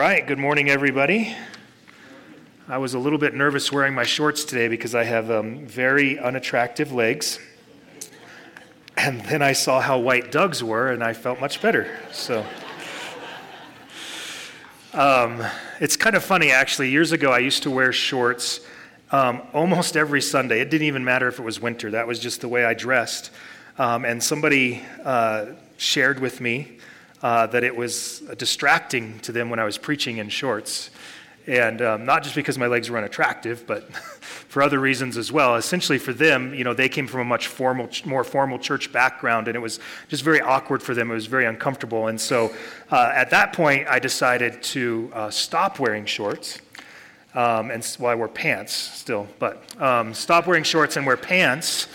right, good morning, everybody. I was a little bit nervous wearing my shorts today because I have um, very unattractive legs. And then I saw how white Doug's were, and I felt much better. So, um, it's kind of funny, actually. Years ago, I used to wear shorts um, almost every Sunday. It didn't even matter if it was winter, that was just the way I dressed. Um, and somebody uh, shared with me uh, that it was distracting to them when I was preaching in shorts. And um, not just because my legs were unattractive, but for other reasons as well. Essentially, for them, you know, they came from a much formal, more formal church background, and it was just very awkward for them. It was very uncomfortable. And so uh, at that point, I decided to uh, stop wearing shorts. Um, and well, I wear pants still, but um, stop wearing shorts and wear pants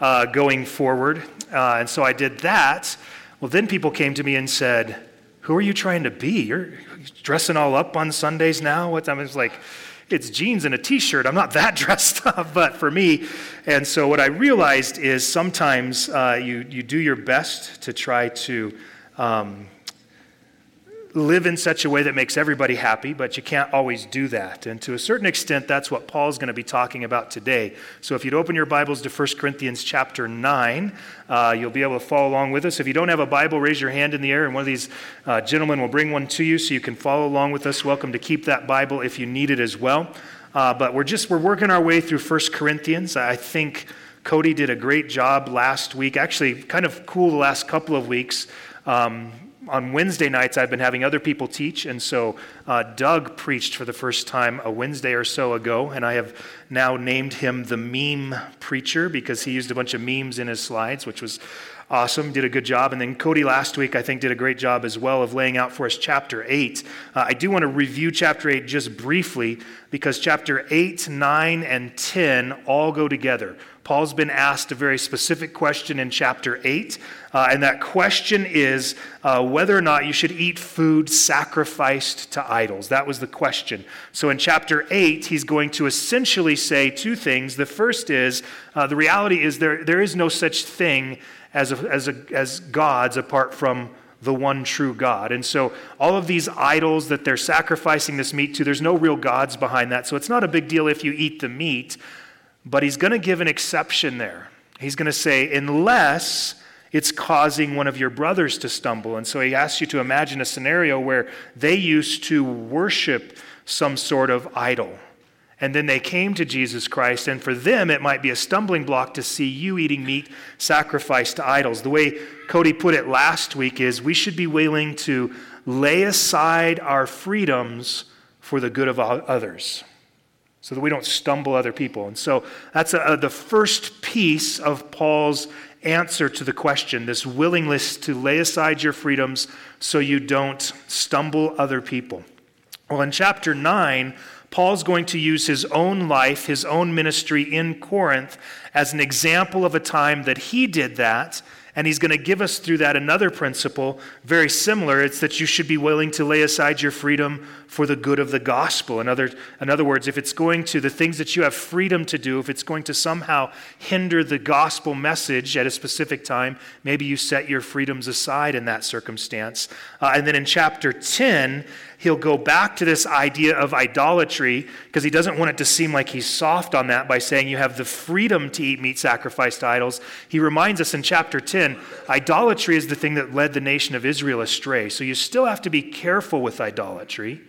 uh, going forward. Uh, and so I did that. Well, then people came to me and said, Who are you trying to be? You're dressing all up on Sundays now? What? I was like, it's jeans and a t shirt. I'm not that dressed up, but for me. And so what I realized is sometimes uh, you, you do your best to try to um, live in such a way that makes everybody happy, but you can't always do that. And to a certain extent, that's what Paul's going to be talking about today. So if you'd open your Bibles to 1 Corinthians chapter 9, uh, you'll be able to follow along with us. If you don't have a Bible, raise your hand in the air, and one of these uh, gentlemen will bring one to you so you can follow along with us. Welcome to keep that Bible if you need it as well. Uh, but we're just we're working our way through 1 Corinthians. I think Cody did a great job last week. Actually, kind of cool the last couple of weeks. Um, on Wednesday nights, I've been having other people teach, and so uh, Doug preached for the first time a Wednesday or so ago, and I have now named him the meme preacher because he used a bunch of memes in his slides, which was awesome, did a good job. And then Cody last week, I think, did a great job as well of laying out for us chapter 8. Uh, I do want to review chapter 8 just briefly because chapter 8, 9, and 10 all go together. Paul's been asked a very specific question in chapter 8, uh, and that question is uh, whether or not you should eat food sacrificed to idols. That was the question. So in chapter 8, he's going to essentially say two things. The first is uh, the reality is there, there is no such thing as, a, as, a, as gods apart from the one true God. And so, all of these idols that they're sacrificing this meat to, there's no real gods behind that. So, it's not a big deal if you eat the meat. But he's going to give an exception there. He's going to say, unless it's causing one of your brothers to stumble. And so he asks you to imagine a scenario where they used to worship some sort of idol. And then they came to Jesus Christ, and for them, it might be a stumbling block to see you eating meat sacrificed to idols. The way Cody put it last week is we should be willing to lay aside our freedoms for the good of others so that we don't stumble other people. And so that's a, a, the first piece of Paul's answer to the question this willingness to lay aside your freedoms so you don't stumble other people. Well, in chapter 9, Paul's going to use his own life, his own ministry in Corinth, as an example of a time that he did that and he's going to give us through that another principle, very similar. It's that you should be willing to lay aside your freedom for the good of the gospel. In other, in other words, if it's going to, the things that you have freedom to do, if it's going to somehow hinder the gospel message at a specific time, maybe you set your freedoms aside in that circumstance. Uh, and then in chapter 10, he'll go back to this idea of idolatry because he doesn't want it to seem like he's soft on that by saying you have the freedom to eat meat sacrificed to idols. He reminds us in chapter 10 idolatry is the thing that led the nation of Israel astray. So you still have to be careful with idolatry.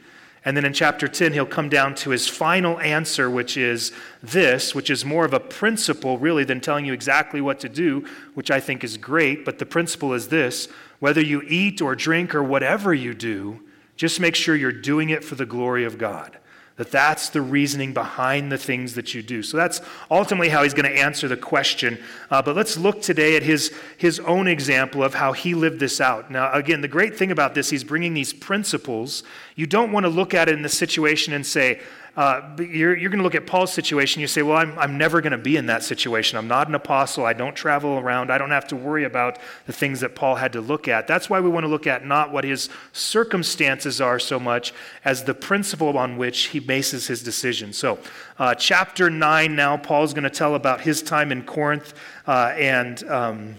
And then in chapter 10, he'll come down to his final answer, which is this, which is more of a principle, really, than telling you exactly what to do, which I think is great. But the principle is this whether you eat or drink or whatever you do, just make sure you're doing it for the glory of God. That that's the reasoning behind the things that you do. So that's ultimately how he's going to answer the question. Uh, but let's look today at his, his own example of how he lived this out. Now, again, the great thing about this, he's bringing these principles. You don't want to look at it in the situation and say, uh, you're, you're going to look at Paul's situation. You say, Well, I'm, I'm never going to be in that situation. I'm not an apostle. I don't travel around. I don't have to worry about the things that Paul had to look at. That's why we want to look at not what his circumstances are so much as the principle on which he bases his decision. So, uh, chapter 9 now, Paul's going to tell about his time in Corinth. Uh, and. Um,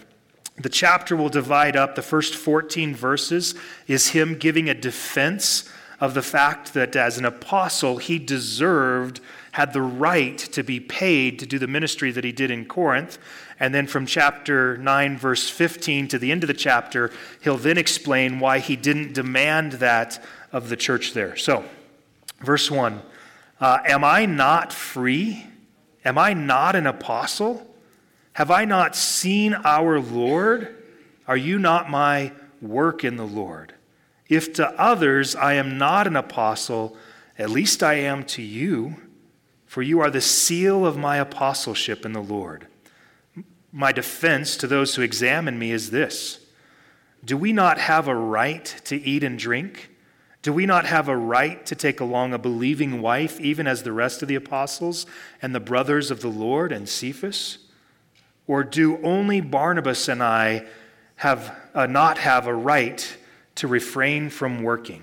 the chapter will divide up. The first 14 verses is him giving a defense of the fact that as an apostle, he deserved, had the right to be paid to do the ministry that he did in Corinth. And then from chapter 9, verse 15 to the end of the chapter, he'll then explain why he didn't demand that of the church there. So, verse 1 uh, Am I not free? Am I not an apostle? Have I not seen our Lord? Are you not my work in the Lord? If to others I am not an apostle, at least I am to you, for you are the seal of my apostleship in the Lord. My defense to those who examine me is this Do we not have a right to eat and drink? Do we not have a right to take along a believing wife, even as the rest of the apostles and the brothers of the Lord and Cephas? Or do only Barnabas and I have, uh, not have a right to refrain from working?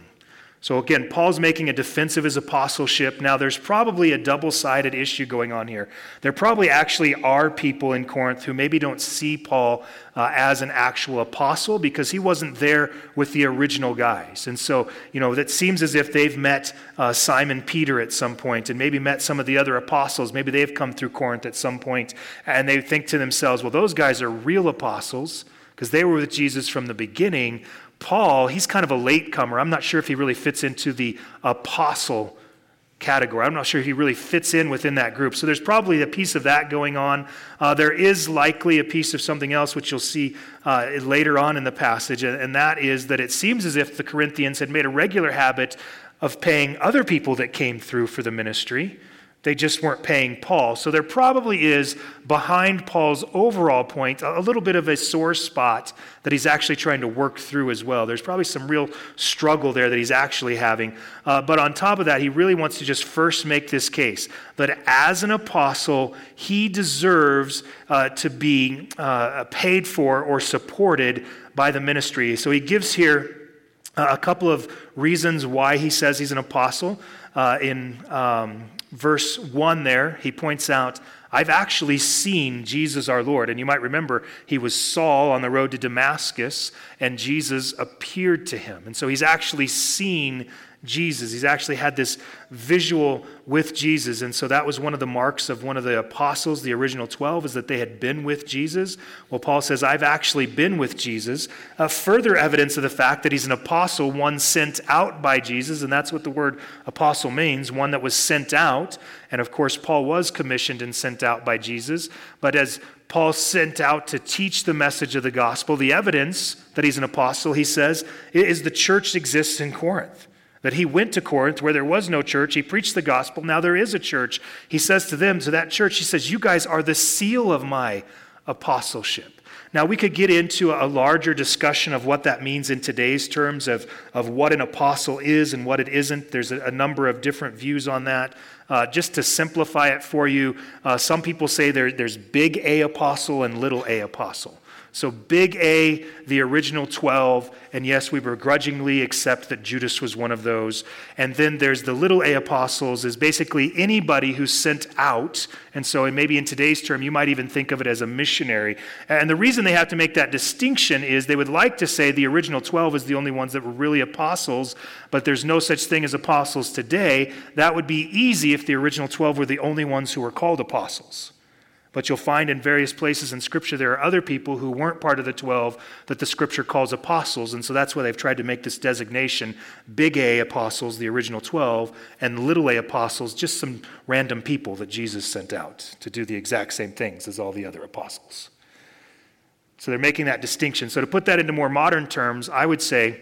So again, Paul's making a defense of his apostleship. Now, there's probably a double sided issue going on here. There probably actually are people in Corinth who maybe don't see Paul uh, as an actual apostle because he wasn't there with the original guys. And so, you know, it seems as if they've met uh, Simon Peter at some point and maybe met some of the other apostles. Maybe they've come through Corinth at some point and they think to themselves, well, those guys are real apostles because they were with Jesus from the beginning. Paul, he's kind of a latecomer. I'm not sure if he really fits into the apostle category. I'm not sure if he really fits in within that group. So there's probably a piece of that going on. Uh, there is likely a piece of something else, which you'll see uh, later on in the passage, and that is that it seems as if the Corinthians had made a regular habit of paying other people that came through for the ministry. They just weren't paying Paul. So there probably is, behind Paul's overall point, a little bit of a sore spot that he's actually trying to work through as well. There's probably some real struggle there that he's actually having. Uh, but on top of that, he really wants to just first make this case that as an apostle, he deserves uh, to be uh, paid for or supported by the ministry. So he gives here a couple of reasons why he says he's an apostle. Uh, in um, verse 1 there, he points out, I've actually seen Jesus our Lord. And you might remember he was Saul on the road to Damascus, and Jesus appeared to him. And so he's actually seen Jesus. He's actually had this visual with Jesus. And so that was one of the marks of one of the apostles, the original 12, is that they had been with Jesus. Well, Paul says, I've actually been with Jesus. Uh, further evidence of the fact that he's an apostle, one sent out by Jesus. And that's what the word apostle means one that was sent out. And of course, Paul was commissioned and sent out by Jesus. But as Paul sent out to teach the message of the gospel, the evidence that he's an apostle, he says, is the church exists in Corinth that he went to Corinth where there was no church. He preached the gospel. Now there is a church. He says to them, to that church, he says, You guys are the seal of my apostleship. Now, we could get into a larger discussion of what that means in today's terms of, of what an apostle is and what it isn't. There's a, a number of different views on that. Uh, just to simplify it for you, uh, some people say there, there's big A apostle and little a apostle. So, big A, the original 12, and yes, we begrudgingly accept that Judas was one of those. And then there's the little a apostles, is basically anybody who's sent out. And so, maybe in today's term, you might even think of it as a missionary. And the reason they have to make that distinction is they would like to say the original 12 is the only ones that were really apostles, but there's no such thing as apostles today. That would be easy if the original 12 were the only ones who were called apostles. But you'll find in various places in Scripture there are other people who weren't part of the 12 that the Scripture calls apostles. And so that's why they've tried to make this designation big A apostles, the original 12, and little a apostles, just some random people that Jesus sent out to do the exact same things as all the other apostles. So they're making that distinction. So to put that into more modern terms, I would say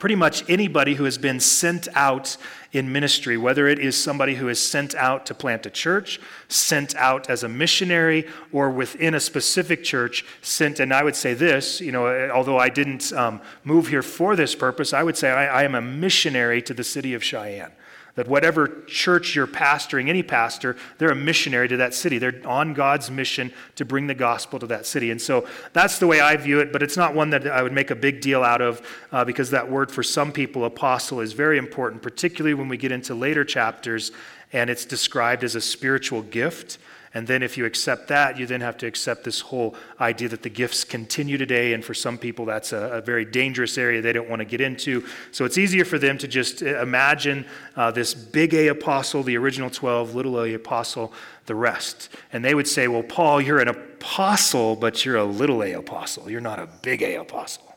pretty much anybody who has been sent out in ministry, whether it is somebody who is sent out to plant a church, sent out as a missionary, or within a specific church, sent, and I would say this, you know, although I didn't um, move here for this purpose, I would say I, I am a missionary to the city of Cheyenne. That whatever church you're pastoring, any pastor, they're a missionary to that city. They're on God's mission to bring the gospel to that city. And so that's the way I view it, but it's not one that I would make a big deal out of uh, because that word for some people, apostle, is very important, particularly when we get into later chapters and it's described as a spiritual gift. And then if you accept that, you then have to accept this whole idea that the gifts continue today. And for some people, that's a, a very dangerous area they don't want to get into. So it's easier for them to just uh, imagine uh, this big A apostle, the original 12, little A apostle, the rest. And they would say, Well, Paul, you're an apostle, but you're a little A apostle. You're not a big A apostle.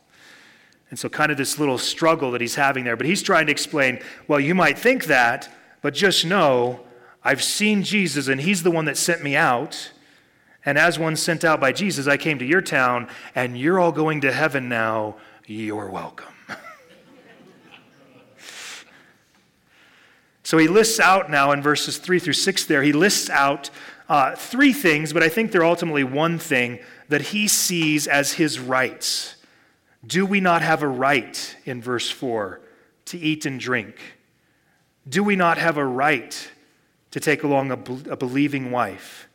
And so, kind of this little struggle that he's having there. But he's trying to explain, Well, you might think that, but just know I've seen Jesus, and He's the one that sent me out. And as one sent out by Jesus, I came to your town, and you're all going to heaven now. You're welcome. so he lists out now in verses 3 through 6 there, he lists out uh, three things, but I think they're ultimately one thing that he sees as his rights. Do we not have a right, in verse 4, to eat and drink? Do we not have a right to take along a, a believing wife.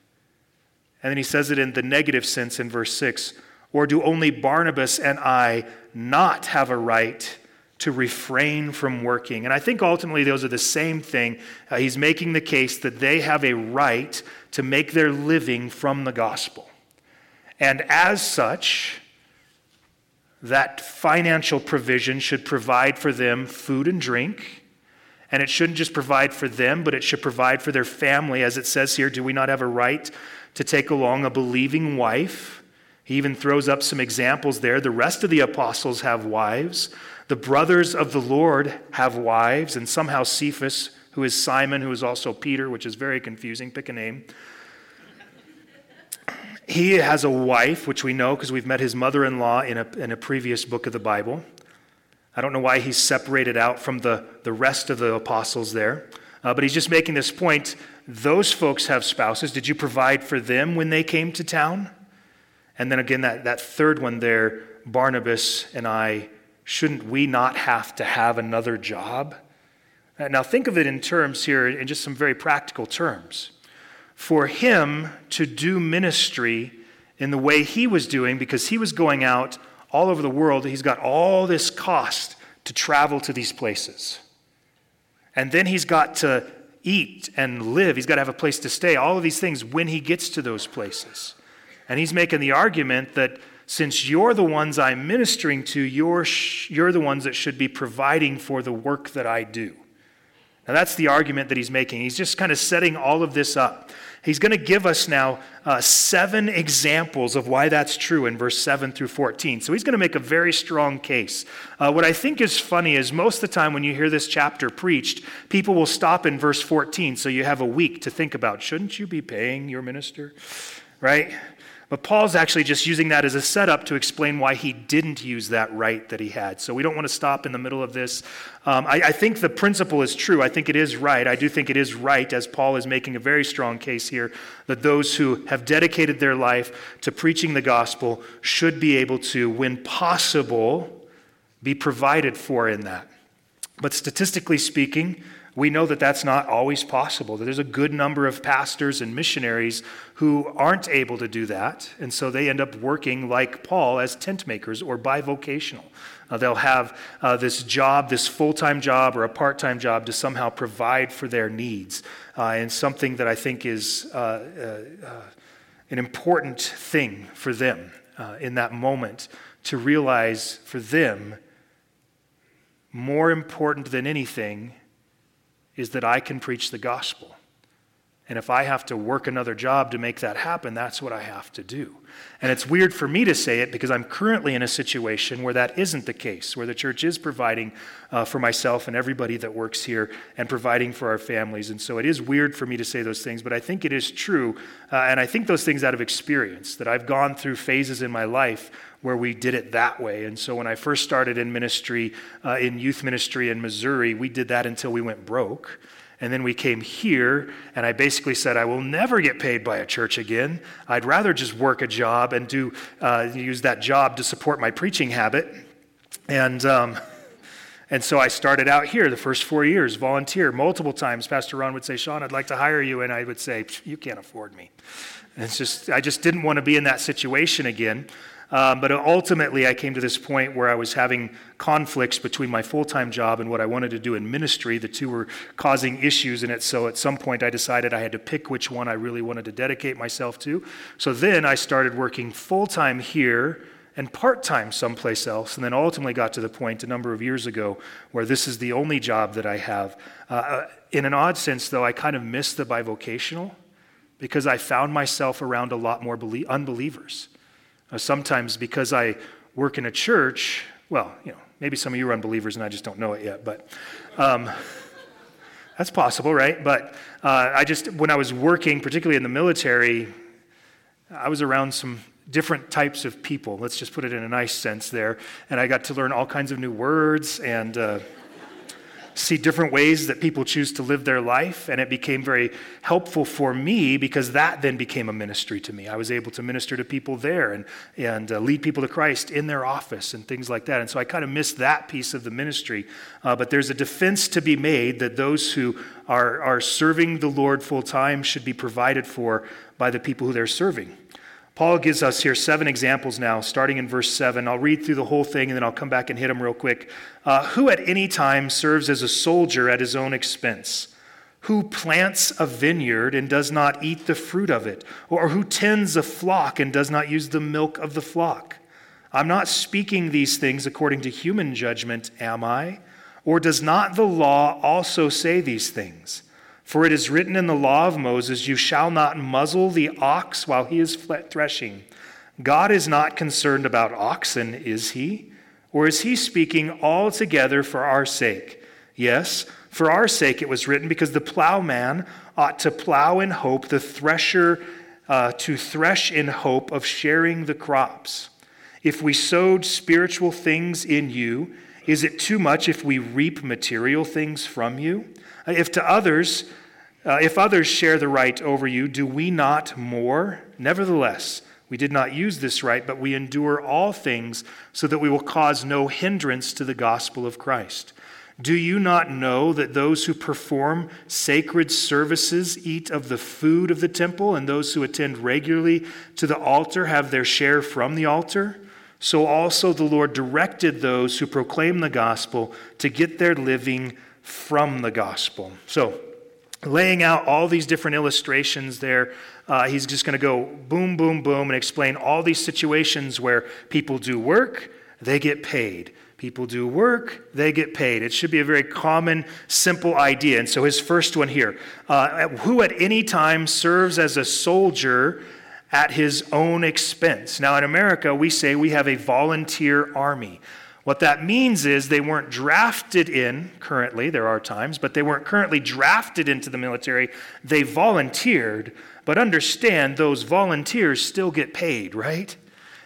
And then he says it in the negative sense in verse 6 Or do only Barnabas and I not have a right to refrain from working? And I think ultimately those are the same thing. Uh, he's making the case that they have a right to make their living from the gospel. And as such, that financial provision should provide for them food and drink and it shouldn't just provide for them, but it should provide for their family. As it says here, do we not have a right to take along a believing wife? He even throws up some examples there. The rest of the apostles have wives. The brothers of the Lord have wives. And somehow Cephas, who is Simon, who is also Peter, which is very confusing, pick a name. He has a wife, which we know because we've met his mother in law in a, in a previous book of the Bible. I don't know why he's separated out from the, the rest of the apostles there, uh, but he's just making this point. Those folks have spouses. Did you provide for them when they came to town? And then again, that, that third one there, Barnabas and I, shouldn't we not have to have another job? Uh, now, think of it in terms here, in just some very practical terms. For him to do ministry in the way he was doing, because he was going out all over the world. He's got all this cost to travel to these places. And then he's got to eat and live. He's got to have a place to stay. All of these things when he gets to those places. And he's making the argument that since you're the ones I'm ministering to, you're, sh- you're the ones that should be providing for the work that I do. Now, that's the argument that he's making. He's just kind of setting all of this up. He's going to give us now uh, seven examples of why that's true in verse 7 through 14. So he's going to make a very strong case. Uh, what I think is funny is most of the time when you hear this chapter preached, people will stop in verse 14. So you have a week to think about shouldn't you be paying your minister? Right? But Paul's actually just using that as a setup to explain why he didn't use that right that he had. So we don't want to stop in the middle of this. Um, I, I, think the principle is true. I think it is right. I do think it is right, as Paul is making a very strong case here, that those who have dedicated their life to preaching the gospel should be able to, when possible, be provided for in that. But statistically speaking, we know that that's not always possible, that there's a good number of pastors and missionaries who aren't able to do that, and so they end up working like Paul as tent makers or bivocational. Uh, they'll have uh, this job, this full time job or a part time job to somehow provide for their needs. Uh, and something that I think is uh, uh, uh, an important thing for them in that moment to realize for them, more important than anything is that I can preach the gospel. And if I have to work another job to make that happen, that's what I have to do. And it's weird for me to say it because I'm currently in a situation where that isn't the case, where the church is providing uh, for myself and everybody that works here and providing for our families. And so it is weird for me to say those things, but I think it is true. Uh, and I think those things out of experience, that I've gone through phases in my life where we did it that way. And so when I first started in ministry, uh, in youth ministry in Missouri, we did that until we went broke. And then we came here, and I basically said, I will never get paid by a church again. I'd rather just work a job and do, uh, use that job to support my preaching habit. And, um, and so I started out here the first four years, volunteer multiple times. Pastor Ron would say, Sean, I'd like to hire you. And I would say, You can't afford me. And it's just, I just didn't want to be in that situation again. Um, but ultimately, I came to this point where I was having conflicts between my full time job and what I wanted to do in ministry. The two were causing issues in it. So at some point, I decided I had to pick which one I really wanted to dedicate myself to. So then I started working full time here and part time someplace else, and then ultimately got to the point a number of years ago where this is the only job that I have. Uh, uh in an odd sense, though, I kind of missed the bivocational because I found myself around a lot more unbelievers. Uh, sometimes because I work in a church, well, you know, maybe some of you are unbelievers and I just don't know it yet, but um, that's possible, right? But uh, I just, when I was working, particularly in the military, I was around some different types of people. Let's just put it in a nice sense there. And I got to learn all kinds of new words and. Uh, see different ways that people choose to live their life. And it became very helpful for me because that then became a ministry to me. I was able to minister to people there and, and uh, lead people to Christ in their office and things like that. And so I kind of missed that piece of the ministry. Uh, but there's a defense to be made that those who are, are serving the Lord full time should be provided for by the people who they're serving. Paul gives us here seven examples now, starting in verse 7. I'll read through the whole thing and then I'll come back and hit them real quick. Uh, who at any time serves as a soldier at his own expense? Who plants a vineyard and does not eat the fruit of it? Or who tends a flock and does not use the milk of the flock? I'm not speaking these things according to human judgment, am I? Or does not the law also say these things? For it is written in the law of Moses, You shall not muzzle the ox while he is threshing. God is not concerned about oxen, is he? Or is he speaking altogether for our sake? Yes, for our sake it was written, because the plowman ought to plow in hope, the thresher uh, to thresh in hope of sharing the crops. If we sowed spiritual things in you, is it too much if we reap material things from you? If to others, uh, if others share the right over you, do we not more? Nevertheless, we did not use this right, but we endure all things so that we will cause no hindrance to the gospel of Christ. Do you not know that those who perform sacred services eat of the food of the temple, and those who attend regularly to the altar have their share from the altar? So also the Lord directed those who proclaim the gospel to get their living from the gospel. So, laying out all these different illustrations there, uh, he's just going to go boom, boom, boom and explain all these situations where people do work, they get paid. People do work, they get paid. It should be a very common, simple idea. And so his first one here uh, who at any time serves as a soldier at his own expense. Now, in America, we say we have a volunteer army. What that means is they weren't drafted in currently, there are times, but they weren't currently drafted into the military. They volunteered, but understand those volunteers still get paid, right?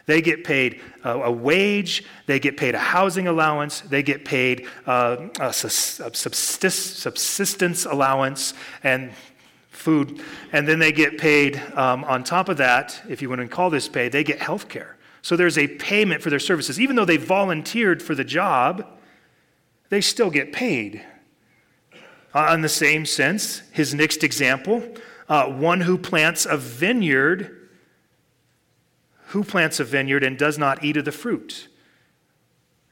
They get paid a, wage, they get paid a housing allowance, they get paid uh, a subsistence allowance, and food. And then they get paid, um, on top of that, if you want to call this pay, they get health care. So there's a payment for their services. Even though they volunteered for the job, they still get paid. Uh, in the same sense, his next example uh, one who plants a vineyard, who plants a vineyard and does not eat of the fruit.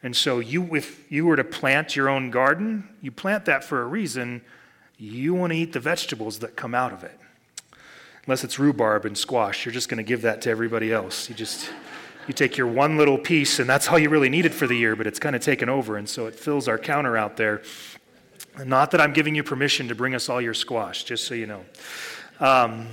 And so, you, if you were to plant your own garden, you plant that for a reason. You want to eat the vegetables that come out of it. Unless it's rhubarb and squash, you're just going to give that to everybody else. You just you take your one little piece, and that's all you really needed for the year, but it's kind of taken over, and so it fills our counter out there. Not that I'm giving you permission to bring us all your squash, just so you know. Um,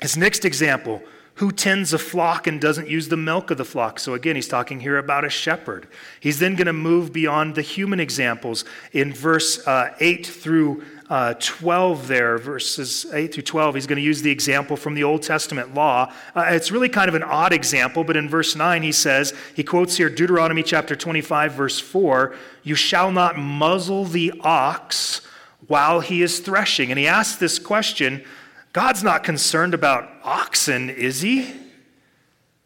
his next example who tends a flock and doesn't use the milk of the flock. So, again, he's talking here about a shepherd. He's then going to move beyond the human examples in verse uh, 8 through uh, 12 there, verses 8 through 12, he's going to use the example from the Old Testament law. Uh, it's really kind of an odd example, but in verse 9, he says, he quotes here Deuteronomy chapter 25, verse 4 You shall not muzzle the ox while he is threshing. And he asks this question God's not concerned about oxen, is he?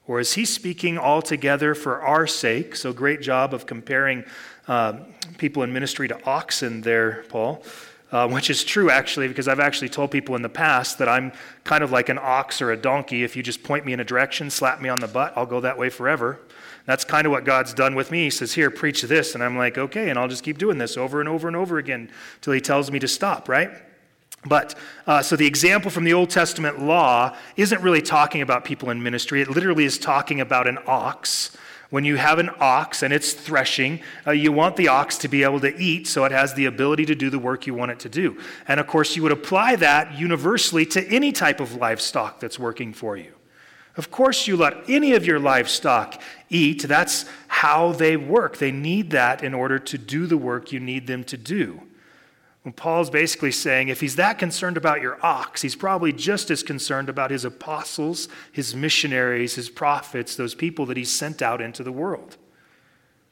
Or is he speaking altogether for our sake? So, great job of comparing uh, people in ministry to oxen there, Paul. Uh, which is true actually, because I've actually told people in the past that I'm kind of like an ox or a donkey. If you just point me in a direction, slap me on the butt, I'll go that way forever. That's kind of what God's done with me. He says, Here, preach this. And I'm like, Okay. And I'll just keep doing this over and over and over again until He tells me to stop, right? But uh, so the example from the Old Testament law isn't really talking about people in ministry. It literally is talking about an ox. When you have an ox and it's threshing, uh, you want the ox to be able to eat so it has the ability to do the work you want it to do. And of course, you would apply that universally to any type of livestock that's working for you. Of course, you let any of your livestock eat. That's how they work. They need that in order to do the work you need them to do. Well, Paul's basically saying if he's that concerned about your ox, he's probably just as concerned about his apostles, his missionaries, his prophets, those people that he sent out into the world.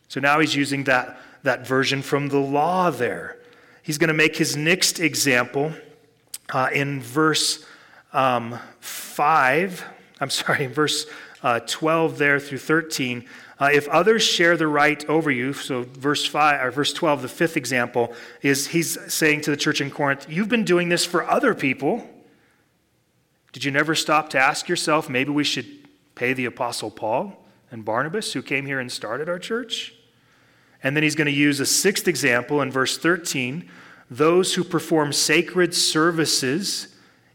So now he's using that, that version from the law there. He's going to make his next example uh, in verse um, 5 I'm sorry, in verse uh, 12 there through 13. Uh, if others share the right over you, so verse 5 or verse 12, the fifth example is he's saying to the church in Corinth, You've been doing this for other people. Did you never stop to ask yourself, maybe we should pay the Apostle Paul and Barnabas who came here and started our church? And then he's going to use a sixth example in verse 13 those who perform sacred services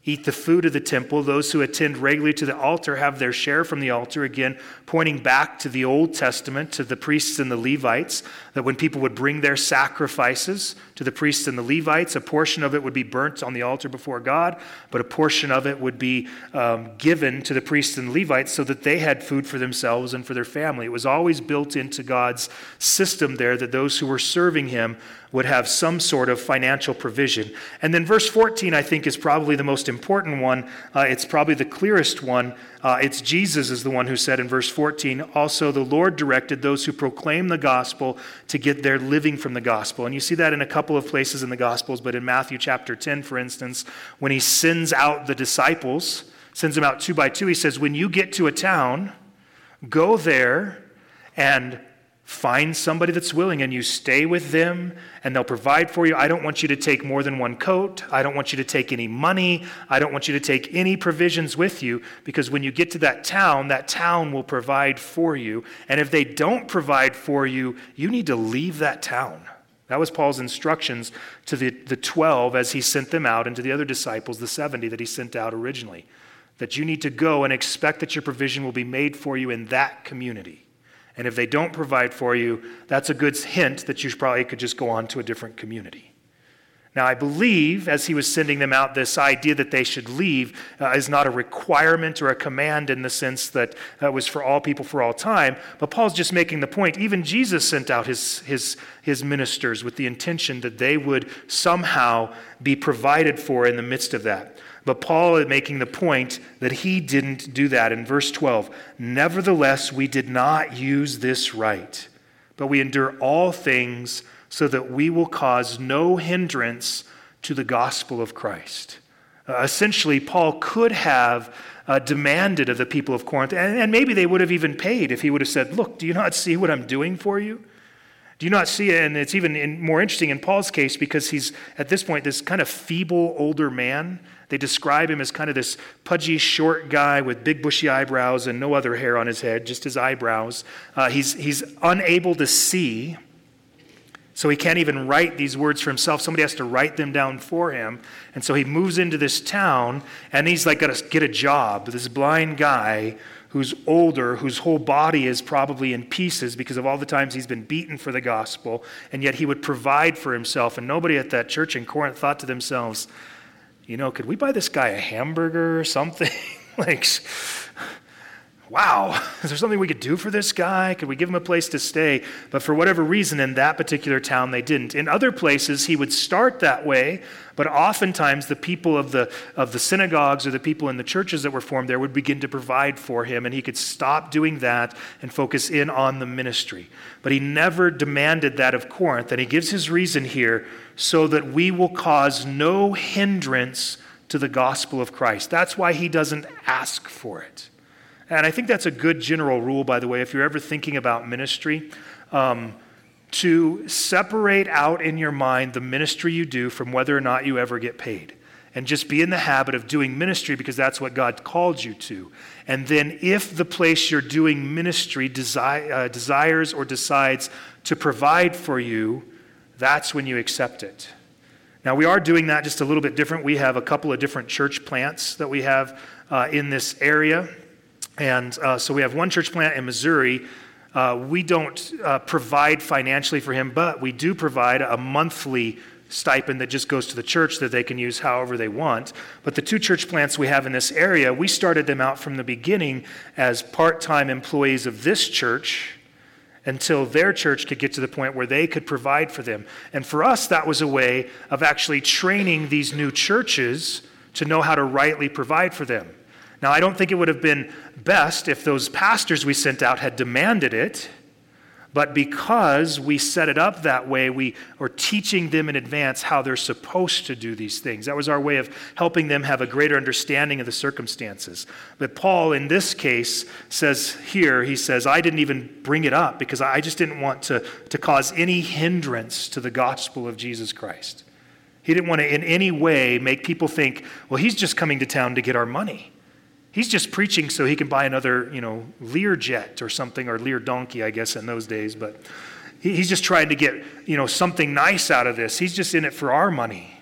eat the food of the temple. Those who attend regularly to the altar have their share from the altar. Again, pointing back to the Old Testament, to the priests and the Levites, that when people would bring their sacrifices to the priests and the Levites, a portion of it would be burnt on the altar before God, but a portion of it would be um, given to the priests and Levites so that they had food for themselves and for their family. It was always built into God's system there that those who were serving Him would have some sort of financial provision. And then verse 14, I think, is probably the most important one. Uh, it's probably the clearest one. Uh, it's Jesus is the one who said in verse 14, also the Lord directed those who proclaim the gospel to get their living from the gospel. And you see that in a couple of places in the gospels, but in Matthew chapter 10, for instance, when he sends out the disciples, sends them out two by two, he says, when you get to a town, go there and Find somebody that's willing and you stay with them and they'll provide for you. I don't want you to take more than one coat. I don't want you to take any money. I don't want you to take any provisions with you because when you get to that town, that town will provide for you. And if they don't provide for you, you need to leave that town. That was Paul's instructions to the, the 12 as he sent them out and to the other disciples, the 70 that he sent out originally. That you need to go and expect that your provision will be made for you in that community. And if they don't provide for you, that's a good hint that you probably could just go on to a different community. Now, I believe as he was sending them out, this idea that they should leave uh, is not a requirement or a command in the sense that uh, was for all people for all time. But Paul's just making the point. Even Jesus sent out his, his, his ministers with the intention that they would somehow be provided for in the midst of that. But Paul is making the point that he didn't do that in verse 12. Nevertheless, we did not use this right, but we endure all things so that we will cause no hindrance to the gospel of Christ. Uh, essentially, Paul could have uh, demanded of the people of Corinth, and, and maybe they would have even paid if he would have said, Look, do you not see what I'm doing for you? Do you not see it? And it's even in, more interesting in Paul's case because he's, at this point, this kind of feeble older man. They describe him as kind of this pudgy, short guy with big, bushy eyebrows and no other hair on his head, just his eyebrows. Uh, he's, he's unable to see, so he can't even write these words for himself. Somebody has to write them down for him. And so he moves into this town, and he's like, got to get a job. This blind guy who's older, whose whole body is probably in pieces because of all the times he's been beaten for the gospel, and yet he would provide for himself. And nobody at that church in Corinth thought to themselves, you know, could we buy this guy a hamburger or something? like, wow, is there something we could do for this guy? Could we give him a place to stay? But for whatever reason, in that particular town, they didn't. In other places, he would start that way, but oftentimes the people of the, of the synagogues or the people in the churches that were formed there would begin to provide for him, and he could stop doing that and focus in on the ministry. But he never demanded that of Corinth, and he gives his reason here so that we will cause no hindrance to the gospel of Christ. That's why he doesn't ask for it. And I think that's a good general rule, by the way, if you're ever thinking about ministry. Um, to separate out in your mind the ministry you do from whether or not you ever get paid. And just be in the habit of doing ministry because that's what God called you to. And then, if the place you're doing ministry desi- uh, desires or decides to provide for you, that's when you accept it. Now, we are doing that just a little bit different. We have a couple of different church plants that we have uh, in this area. And uh, so we have one church plant in Missouri uh, we don't uh, provide financially for him, but we do provide a monthly stipend that just goes to the church that they can use however they want. But the two church plants we have in this area, we started them out from the beginning as part time employees of this church until their church could get to the point where they could provide for them. And for us, that was a way of actually training these new churches to know how to rightly provide for them. Now, I don't think it would have been best if those pastors we sent out had demanded it, but because we set it up that way, we are teaching them in advance how they're supposed to do these things. That was our way of helping them have a greater understanding of the circumstances. But Paul, in this case, says here, he says, I didn't even bring it up because I just didn't want to, to cause any hindrance to the gospel of Jesus Christ. He didn't want to in any way make people think, well, he's just coming to town to get our money. He's just preaching so he can buy another, you know, Learjet or something, or Lear donkey, I guess, in those days. But he's just trying to get, you know, something nice out of this. He's just in it for our money.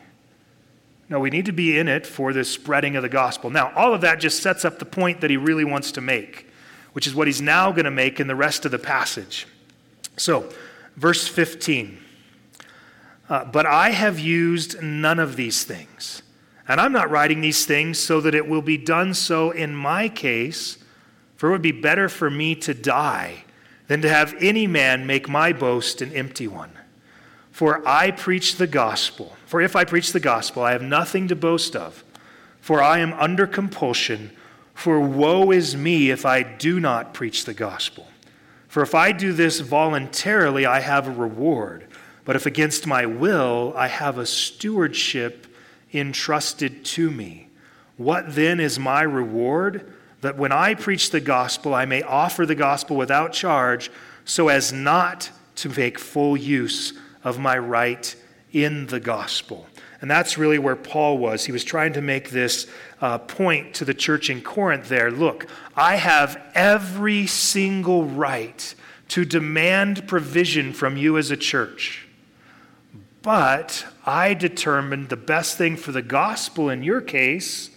No, we need to be in it for the spreading of the gospel. Now, all of that just sets up the point that he really wants to make, which is what he's now going to make in the rest of the passage. So, verse 15. Uh, but I have used none of these things and I'm not writing these things so that it will be done so in my case, for it would be better for me to die than to have any man make my boast an empty one. For I preach the gospel. For if I preach the gospel, I have nothing to boast of. For I am under compulsion. For woe is me if I do not preach the gospel. For if I do this voluntarily, I have a reward. But if against my will, I have a stewardship entrusted to me. What then is my reward? That when I preach the gospel, I may offer the gospel without charge, so as not to make full use of my right in the gospel. And that's really where Paul was. He was trying to make this uh, point to the church in Corinth there. Look, I have every single right to demand provision from you as a church. But I determined the best thing for the gospel in your case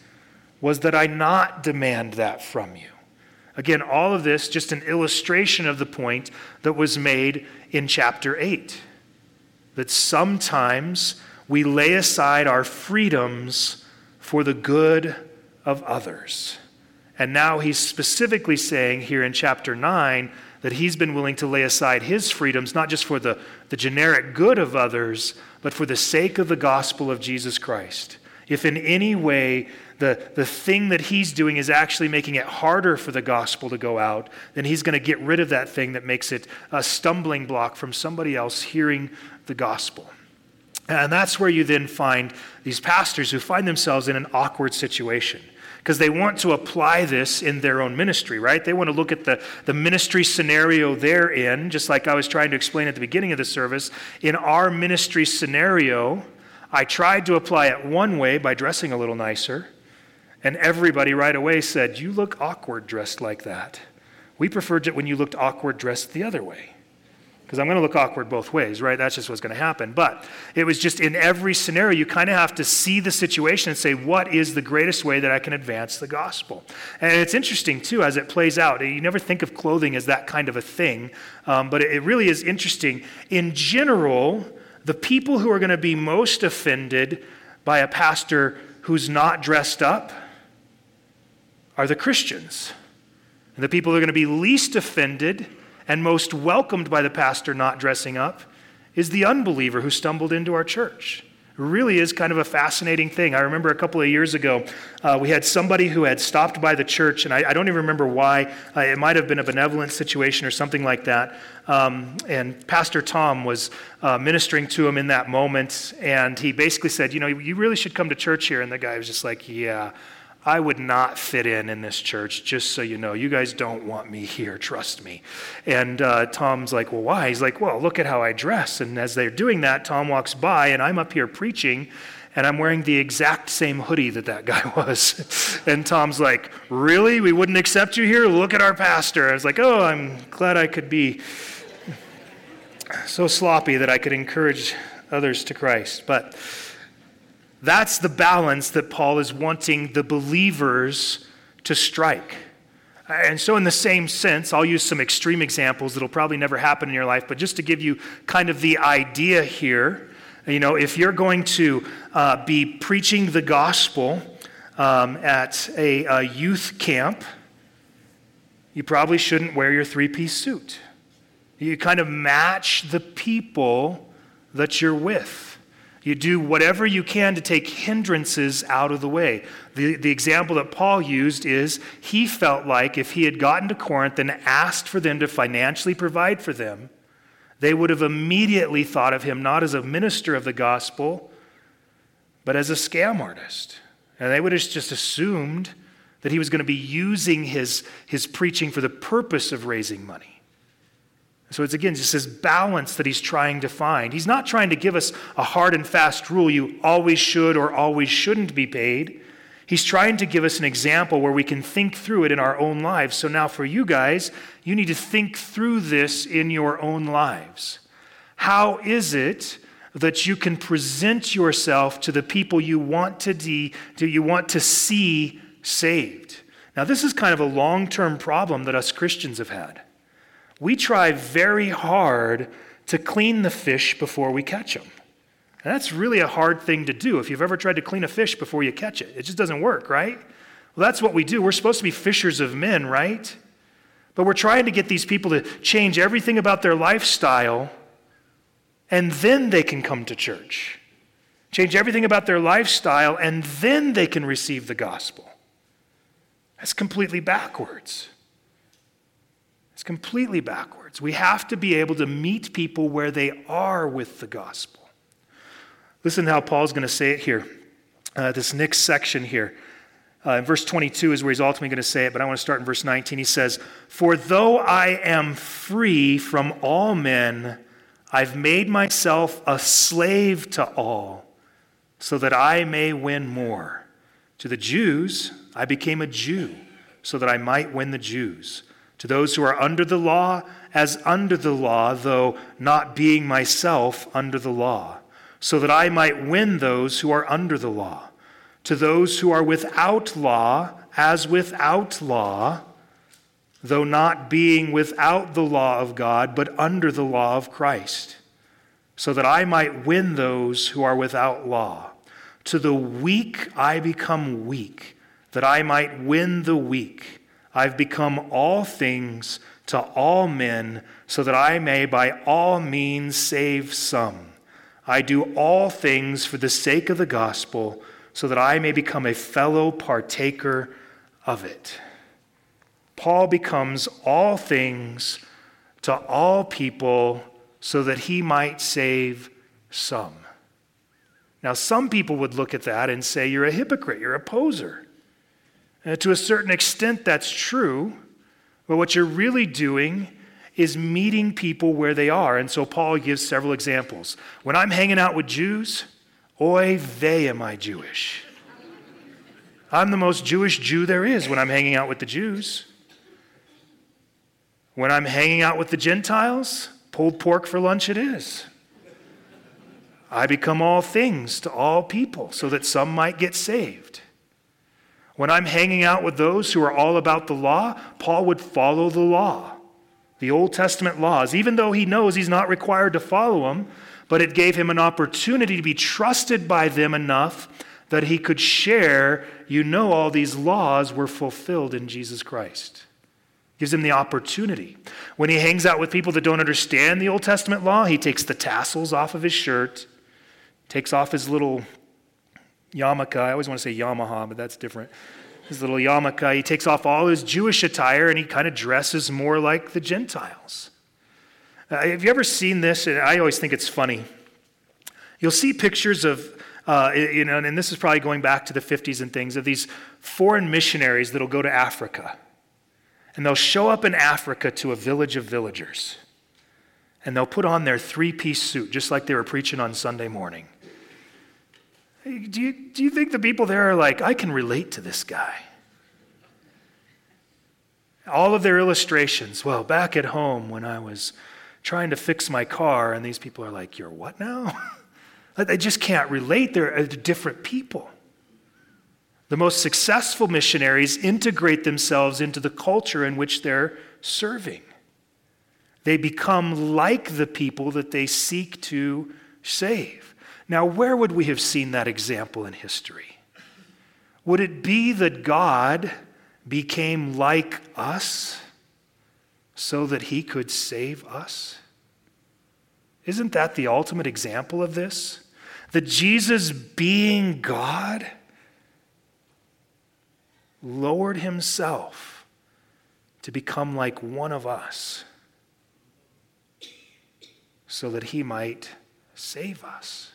was that I not demand that from you. Again, all of this just an illustration of the point that was made in chapter 8 that sometimes we lay aside our freedoms for the good of others. And now he's specifically saying here in chapter 9 that he's been willing to lay aside his freedoms, not just for the, the generic good of others, but for the sake of the gospel of Jesus Christ. If in any way the, the thing that he's doing is actually making it harder for the gospel to go out, then he's going to get rid of that thing that makes it a stumbling block from somebody else hearing the gospel. And that's where you then find these pastors who find themselves in an awkward situation because they want to apply this in their own ministry, right? They want to look at the, the ministry scenario they're in, just like I was trying to explain at the beginning of the service. In our ministry scenario, I tried to apply it one way by dressing a little nicer, and everybody right away said, You look awkward dressed like that. We preferred it when you looked awkward dressed the other way because I'm going to look awkward both ways, right? That's just what's going to happen. But it was just in every scenario, you kind of have to see the situation and say, what is the greatest way that I can advance the gospel? And it's interesting, too, as it plays out. You never think of clothing as that kind of a thing, um, but it really is interesting. In general, the people who are going to be most offended by a pastor who's not dressed up are the Christians. And the people who are going to be least offended and most welcomed by the pastor not dressing up is the unbeliever who stumbled into our church. It really is kind of a fascinating thing. I remember a couple of years ago, uh, we had somebody who had stopped by the church, and I, I don't even remember why. Uh, it might have been a benevolent situation or something like that. Um, and Pastor Tom was uh, ministering to him in that moment, and he basically said, You know, you really should come to church here. And the guy was just like, Yeah. I would not fit in in this church, just so you know. You guys don't want me here, trust me. And uh, Tom's like, Well, why? He's like, Well, look at how I dress. And as they're doing that, Tom walks by, and I'm up here preaching, and I'm wearing the exact same hoodie that that guy was. and Tom's like, Really? We wouldn't accept you here? Look at our pastor. I was like, Oh, I'm glad I could be so sloppy that I could encourage others to Christ. But that's the balance that Paul is wanting the believers to strike. And so, in the same sense, I'll use some extreme examples that'll probably never happen in your life, but just to give you kind of the idea here, you know, if you're going to uh, be preaching the gospel um, at a, a youth camp, you probably shouldn't wear your three piece suit. You kind of match the people that you're with. You do whatever you can to take hindrances out of the way. The, the example that Paul used is he felt like if he had gotten to Corinth and asked for them to financially provide for them, they would have immediately thought of him not as a minister of the gospel, but as a scam artist. And they would have just assumed that he was going to be using his, his preaching for the purpose of raising money. So it's again just this balance that he's trying to find. He's not trying to give us a hard and fast rule you always should or always shouldn't be paid. He's trying to give us an example where we can think through it in our own lives. So now for you guys, you need to think through this in your own lives. How is it that you can present yourself to the people you want to, de- you want to see saved? Now, this is kind of a long term problem that us Christians have had we try very hard to clean the fish before we catch them. And that's really a hard thing to do if you've ever tried to clean a fish before you catch it. It just doesn't work, right? Well, that's what we do. We're supposed to be fishers of men, right? But we're trying to get these people to change everything about their lifestyle, and then they can come to church. Change everything about their lifestyle, and then they can receive the gospel. That's completely backwards. It's completely backwards. We have to be able to meet people where they are with the gospel. Listen to how Paul's going to say it here. Uh, this next section here. Uh, in verse 22 is where he's ultimately going to say it, but I want to start in verse 19. He says, For though I am free from all men, I've made myself a slave to all, so that I may win more. To the Jews, I became a Jew, so that I might win the Jews to those who are under the law, as under the law, though not being myself under the law, so that I might win those who are under the law. To those who are without law, as without law, though not being without the law of God, but under the law of Christ, so that I might win those who are without law. To the weak I become weak, that I might win the weak. I've become all things to all men, so that I may by all means save some. I do all things for the sake of the gospel, so that I may become a fellow partaker of it. Paul becomes all things to all people, so that he might save some. Now, some people would look at that and say, You're a hypocrite, you're a poser. Uh, to a certain extent, that's true. But what you're really doing is meeting people where they are. And so Paul gives several examples. When I'm hanging out with Jews, oy vey am I Jewish. I'm the most Jewish Jew there is when I'm hanging out with the Jews. When I'm hanging out with the Gentiles, pulled pork for lunch it is. I become all things to all people so that some might get saved. When I'm hanging out with those who are all about the law, Paul would follow the law, the Old Testament laws, even though he knows he's not required to follow them, but it gave him an opportunity to be trusted by them enough that he could share, you know, all these laws were fulfilled in Jesus Christ. Gives him the opportunity. When he hangs out with people that don't understand the Old Testament law, he takes the tassels off of his shirt, takes off his little yarmulke. I always want to say Yamaha, but that's different. His little yarmulke. He takes off all his Jewish attire and he kind of dresses more like the Gentiles. Uh, have you ever seen this? And I always think it's funny. You'll see pictures of, uh, you know, and this is probably going back to the 50s and things, of these foreign missionaries that'll go to Africa. And they'll show up in Africa to a village of villagers. And they'll put on their three piece suit, just like they were preaching on Sunday morning. Do you, do you think the people there are like, I can relate to this guy? All of their illustrations, well, back at home when I was trying to fix my car, and these people are like, You're what now? they just can't relate. Uh, they're different people. The most successful missionaries integrate themselves into the culture in which they're serving. They become like the people that they seek to save. Now, where would we have seen that example in history? Would it be that God became like us so that he could save us? Isn't that the ultimate example of this? That Jesus, being God, lowered himself to become like one of us so that he might save us.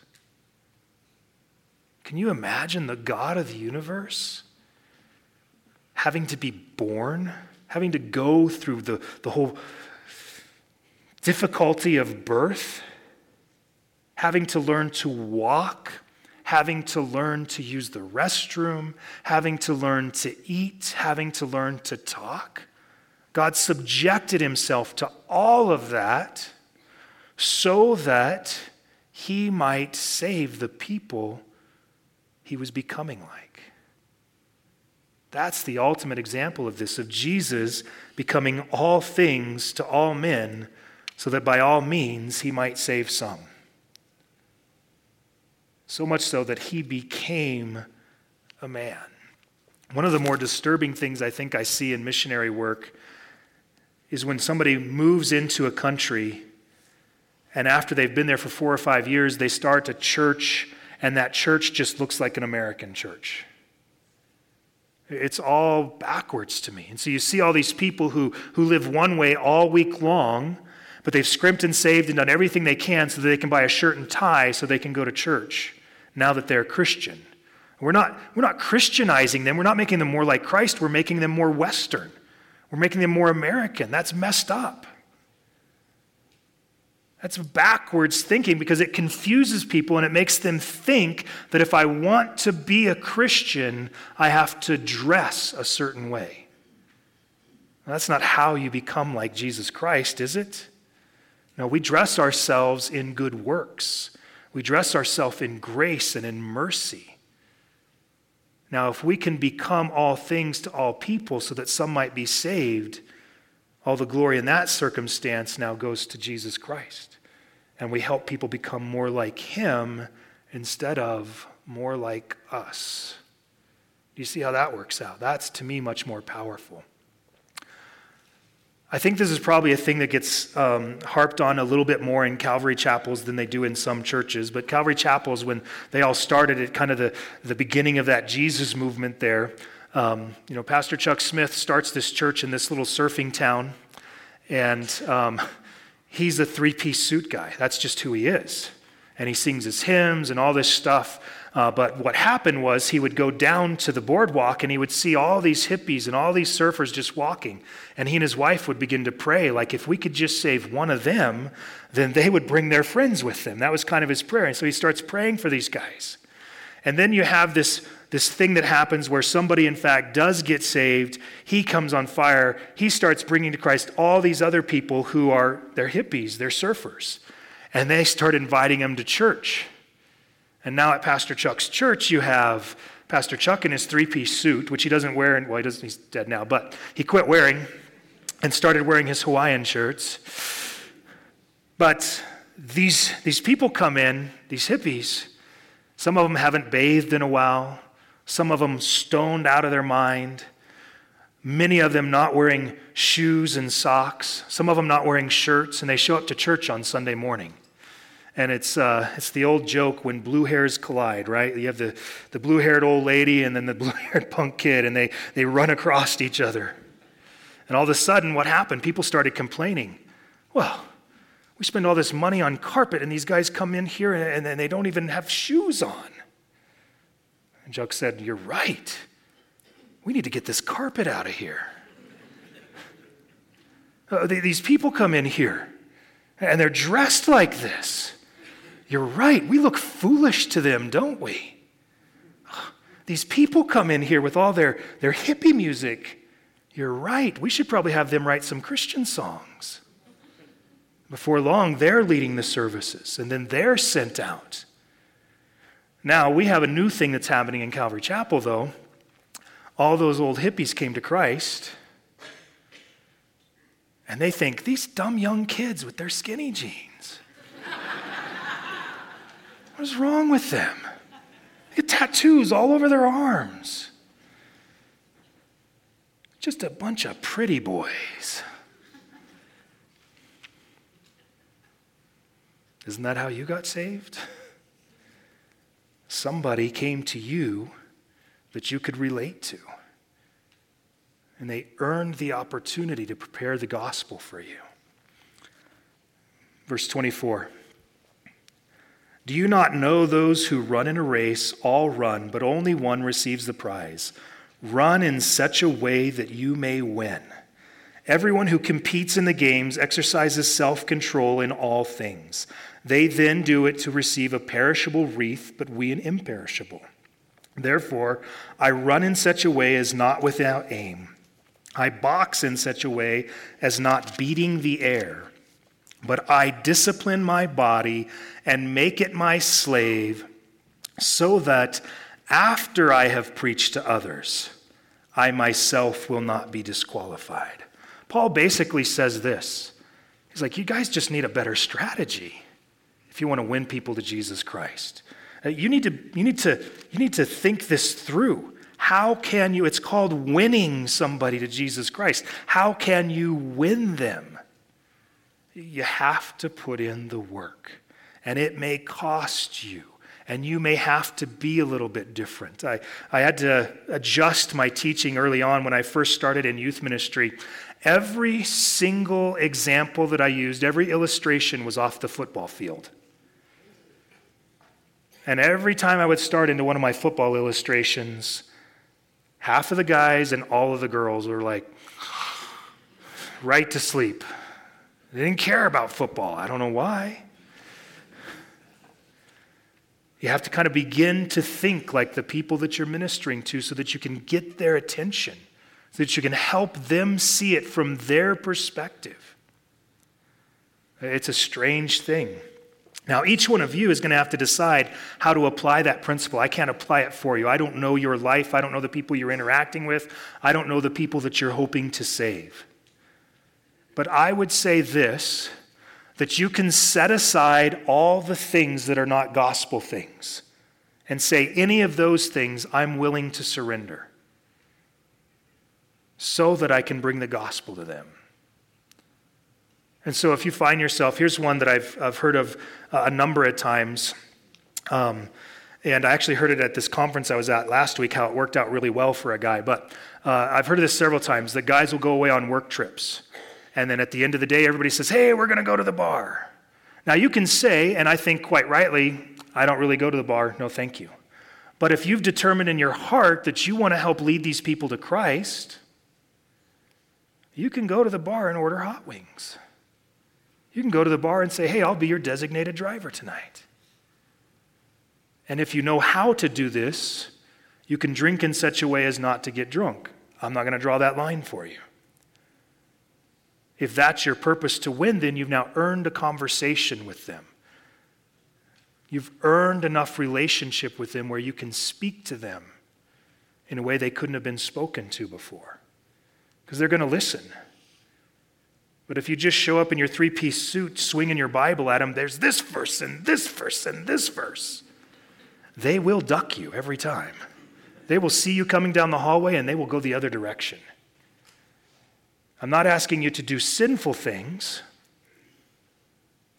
Can you imagine the God of the universe having to be born, having to go through the, the whole difficulty of birth, having to learn to walk, having to learn to use the restroom, having to learn to eat, having to learn to talk? God subjected himself to all of that so that he might save the people he was becoming like. That's the ultimate example of this, of Jesus becoming all things to all men, so that by all means he might save some. So much so that he became a man. One of the more disturbing things I think I see in missionary work is when somebody moves into a country and after they've been there for four or five years, they start a church and that church just looks like an American church. It's all backwards to me. And so you see all these people who, who live one way all week long, but they've scrimped and saved and done everything they can so that they can buy a shirt and tie so they can go to church now that they're Christian. We're not, we're not Christianizing them. We're not making them more like Christ. We're making them more Western. We're making them more American. That's messed up. That's backwards thinking because it confuses people and it makes them think that if I want to be a Christian, I have to dress a certain way. that's not how you become like Jesus Christ, is it? No, we dress ourselves in good works. We dress ourselves in grace and in mercy. Now, if we can become all things to all people so that some might be saved, all the glory in that circumstance now goes to Jesus Christ. And we help people become more like Him instead of more like us. Do you see how that works out? That's to me much more powerful. I think this is probably a thing that gets um, harped on a little bit more in Calvary chapels than they do in some churches. But Calvary chapels, when they all started at kind of the, the beginning of that Jesus movement there, um, you know, Pastor Chuck Smith starts this church in this little surfing town. And um, he's a three piece suit guy. That's just who he is. And he sings his hymns and all this stuff. Uh, but what happened was he would go down to the boardwalk and he would see all these hippies and all these surfers just walking. And he and his wife would begin to pray, like, if we could just save one of them, then they would bring their friends with them. That was kind of his prayer. And so he starts praying for these guys. And then you have this, this thing that happens where somebody, in fact, does get saved. He comes on fire. He starts bringing to Christ all these other people who are, they're hippies, they're surfers. And they start inviting them to church. And now at Pastor Chuck's church, you have Pastor Chuck in his three piece suit, which he doesn't wear, and well, he doesn't, he's dead now, but he quit wearing and started wearing his Hawaiian shirts. But these, these people come in, these hippies, some of them haven't bathed in a while, some of them stoned out of their mind, many of them not wearing shoes and socks, some of them not wearing shirts, and they show up to church on Sunday morning. And it's, uh, it's the old joke when blue hairs collide, right? You have the, the blue haired old lady and then the blue haired punk kid, and they, they run across each other. And all of a sudden, what happened? People started complaining. Well, we spend all this money on carpet, and these guys come in here and, and they don't even have shoes on. And Chuck said, You're right. We need to get this carpet out of here. Uh, these people come in here and they're dressed like this. You're right. We look foolish to them, don't we? These people come in here with all their, their hippie music. You're right. We should probably have them write some Christian songs. Before long, they're leading the services, and then they're sent out. Now, we have a new thing that's happening in Calvary Chapel, though. All those old hippies came to Christ, and they think, these dumb young kids with their skinny jeans. what is wrong with them? They get tattoos all over their arms. Just a bunch of pretty boys. Isn't that how you got saved? Somebody came to you that you could relate to. And they earned the opportunity to prepare the gospel for you. Verse 24 Do you not know those who run in a race all run, but only one receives the prize? Run in such a way that you may win. Everyone who competes in the games exercises self control in all things. They then do it to receive a perishable wreath, but we an imperishable. Therefore, I run in such a way as not without aim. I box in such a way as not beating the air, but I discipline my body and make it my slave, so that after I have preached to others, I myself will not be disqualified. Paul basically says this He's like, You guys just need a better strategy if you want to win people to Jesus Christ. Uh, you need to, you need to, you need to think this through. How can you, it's called winning somebody to Jesus Christ. How can you win them? You have to put in the work, and it may cost you and you may have to be a little bit different. I, I had to adjust my teaching early on when I first started in youth ministry. Every single example that I used, every illustration was off the football field. And every time I would start into one of my football illustrations, half of the guys and all of the girls were like, right to sleep. They didn't care about football. I don't know why. You have to kind of begin to think like the people that you're ministering to so that you can get their attention, so that you can help them see it from their perspective. It's a strange thing. Now, each one of you is going to have to decide how to apply that principle. I can't apply it for you. I don't know your life. I don't know the people you're interacting with. I don't know the people that you're hoping to save. But I would say this that you can set aside all the things that are not gospel things and say, any of those things I'm willing to surrender so that I can bring the gospel to them. And so, if you find yourself, here's one that I've, I've heard of uh, a number of times. Um, and I actually heard it at this conference I was at last week, how it worked out really well for a guy. But uh, I've heard of this several times. that guys will go away on work trips. And then at the end of the day, everybody says, Hey, we're going to go to the bar. Now, you can say, and I think quite rightly, I don't really go to the bar. No, thank you. But if you've determined in your heart that you want to help lead these people to Christ, you can go to the bar and order hot wings. You can go to the bar and say, hey, I'll be your designated driver tonight. And if you know how to do this, you can drink in such a way as not to get drunk. I'm not going to draw that line for you. If that's your purpose to win, then you've now earned a conversation with them. You've earned enough relationship with them where you can speak to them in a way they couldn't have been spoken to before. Because they're going to listen. But if you just show up in your three piece suit swinging your Bible at them, there's this verse and this verse and this verse. They will duck you every time. They will see you coming down the hallway and they will go the other direction. I'm not asking you to do sinful things,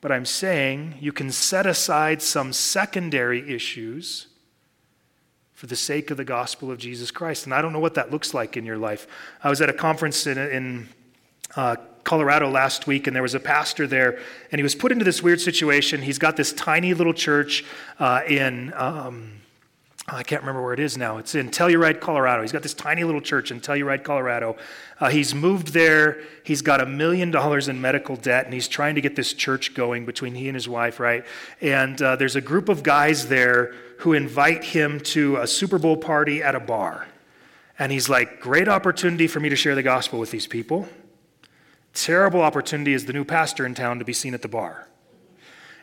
but I'm saying you can set aside some secondary issues for the sake of the gospel of Jesus Christ. And I don't know what that looks like in your life. I was at a conference in, in uh, Colorado last week, and there was a pastor there, and he was put into this weird situation. He's got this tiny little church uh, in um, I can't remember where it is now. It's in Telluride, Colorado. He's got this tiny little church in Telluride, Colorado. Uh, he's moved there. He's got a million dollars in medical debt, and he's trying to get this church going between he and his wife, right? And uh, there's a group of guys there who invite him to a Super Bowl party at a bar. And he's like, Great opportunity for me to share the gospel with these people. Terrible opportunity as the new pastor in town to be seen at the bar.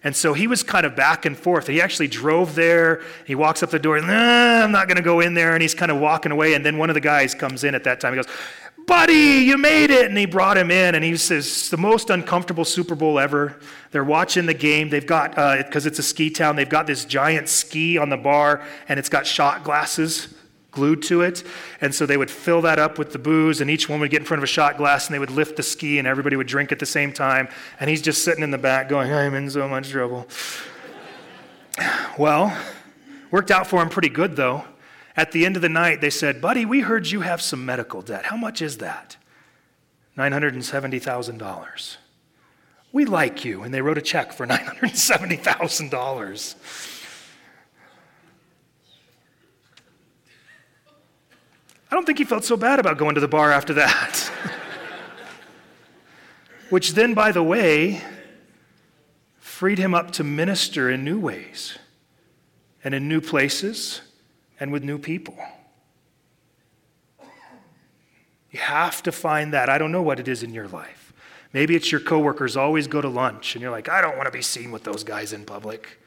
And so he was kind of back and forth. He actually drove there. He walks up the door, nah, I'm not going to go in there. And he's kind of walking away. And then one of the guys comes in at that time. He goes, Buddy, you made it. And he brought him in. And he says, the most uncomfortable Super Bowl ever. They're watching the game. They've got, because uh, it's a ski town, they've got this giant ski on the bar, and it's got shot glasses glued to it. And so they would fill that up with the booze, and each one would get in front of a shot glass, and they would lift the ski, and everybody would drink at the same time. And he's just sitting in the back going, I'm in so much trouble. well, worked out for him pretty good, though. At the end of the night, they said, Buddy, we heard you have some medical debt. How much is that? $970,000. We like you. And they wrote a check for $970,000. I don't think he felt so bad about going to the bar after that. Which then, by the way, freed him up to minister in new ways and in new places and with new people. You have to find that. I don't know what it is in your life. Maybe it's your coworkers always go to lunch and you're like, I don't want to be seen with those guys in public.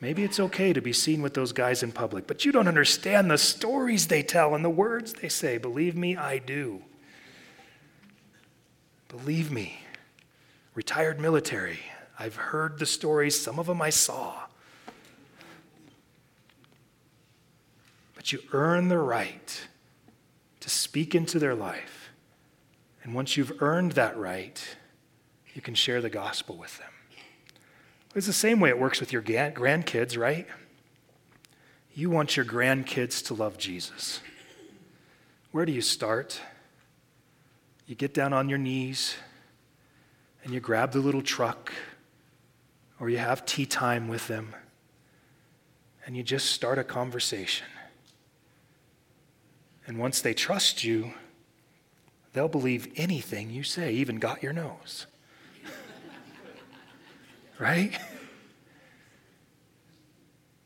Maybe it's okay to be seen with those guys in public, but you don't understand the stories they tell and the words they say. Believe me, I do. Believe me. Retired military. I've heard the stories, some of them I saw. But you earn the right to speak into their life. And once you've earned that right, you can share the gospel with them. It's the same way it works with your grandkids, right? You want your grandkids to love Jesus. Where do you start? You get down on your knees and you grab the little truck, or you have tea time with them, and you just start a conversation. And once they trust you, they'll believe anything you say, even got your nose right?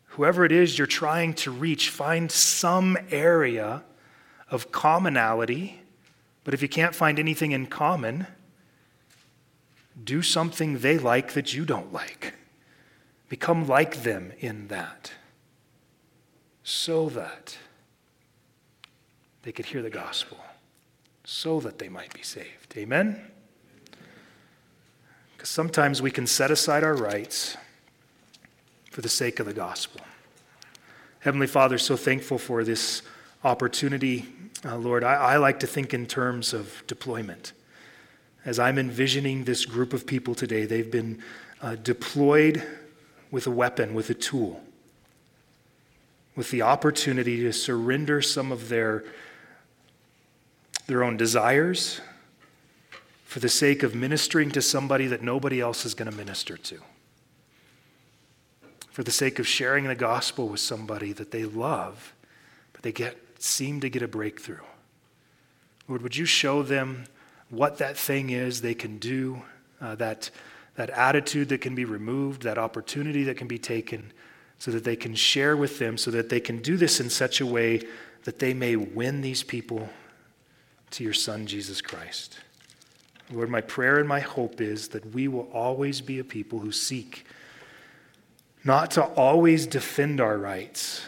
Whoever it is you're trying to reach, find some area of commonality. But if you can't find anything in common, do something they like that you don't like. Become like them in that so that they could hear the gospel, so that they might be saved. Amen? Because sometimes we can set aside our rights for the sake of the gospel. Heavenly Father, so thankful for this opportunity. Uh, Lord, I, I like to think in terms of deployment. As I'm envisioning this group of people today, they've been uh, deployed with a weapon, with a tool, with the opportunity to surrender some of their, their own desires, for the sake of ministering to somebody that nobody else is going to minister to, for the sake of sharing the gospel with somebody that they love, but they get, seem to get a breakthrough. Lord, would you show them what that thing is they can do, uh, that, that attitude that can be removed, that opportunity that can be taken, so that they can share with them, so that they can do this in such a way that they may win these people to your Son, Jesus Christ. Lord, my prayer and my hope is that we will always be a people who seek not to always defend our rights,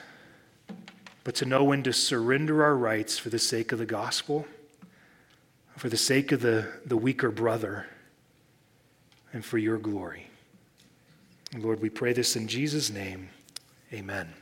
but to know when to surrender our rights for the sake of the gospel, for the sake of the, the weaker brother, and for your glory. Lord, we pray this in Jesus' name. Amen.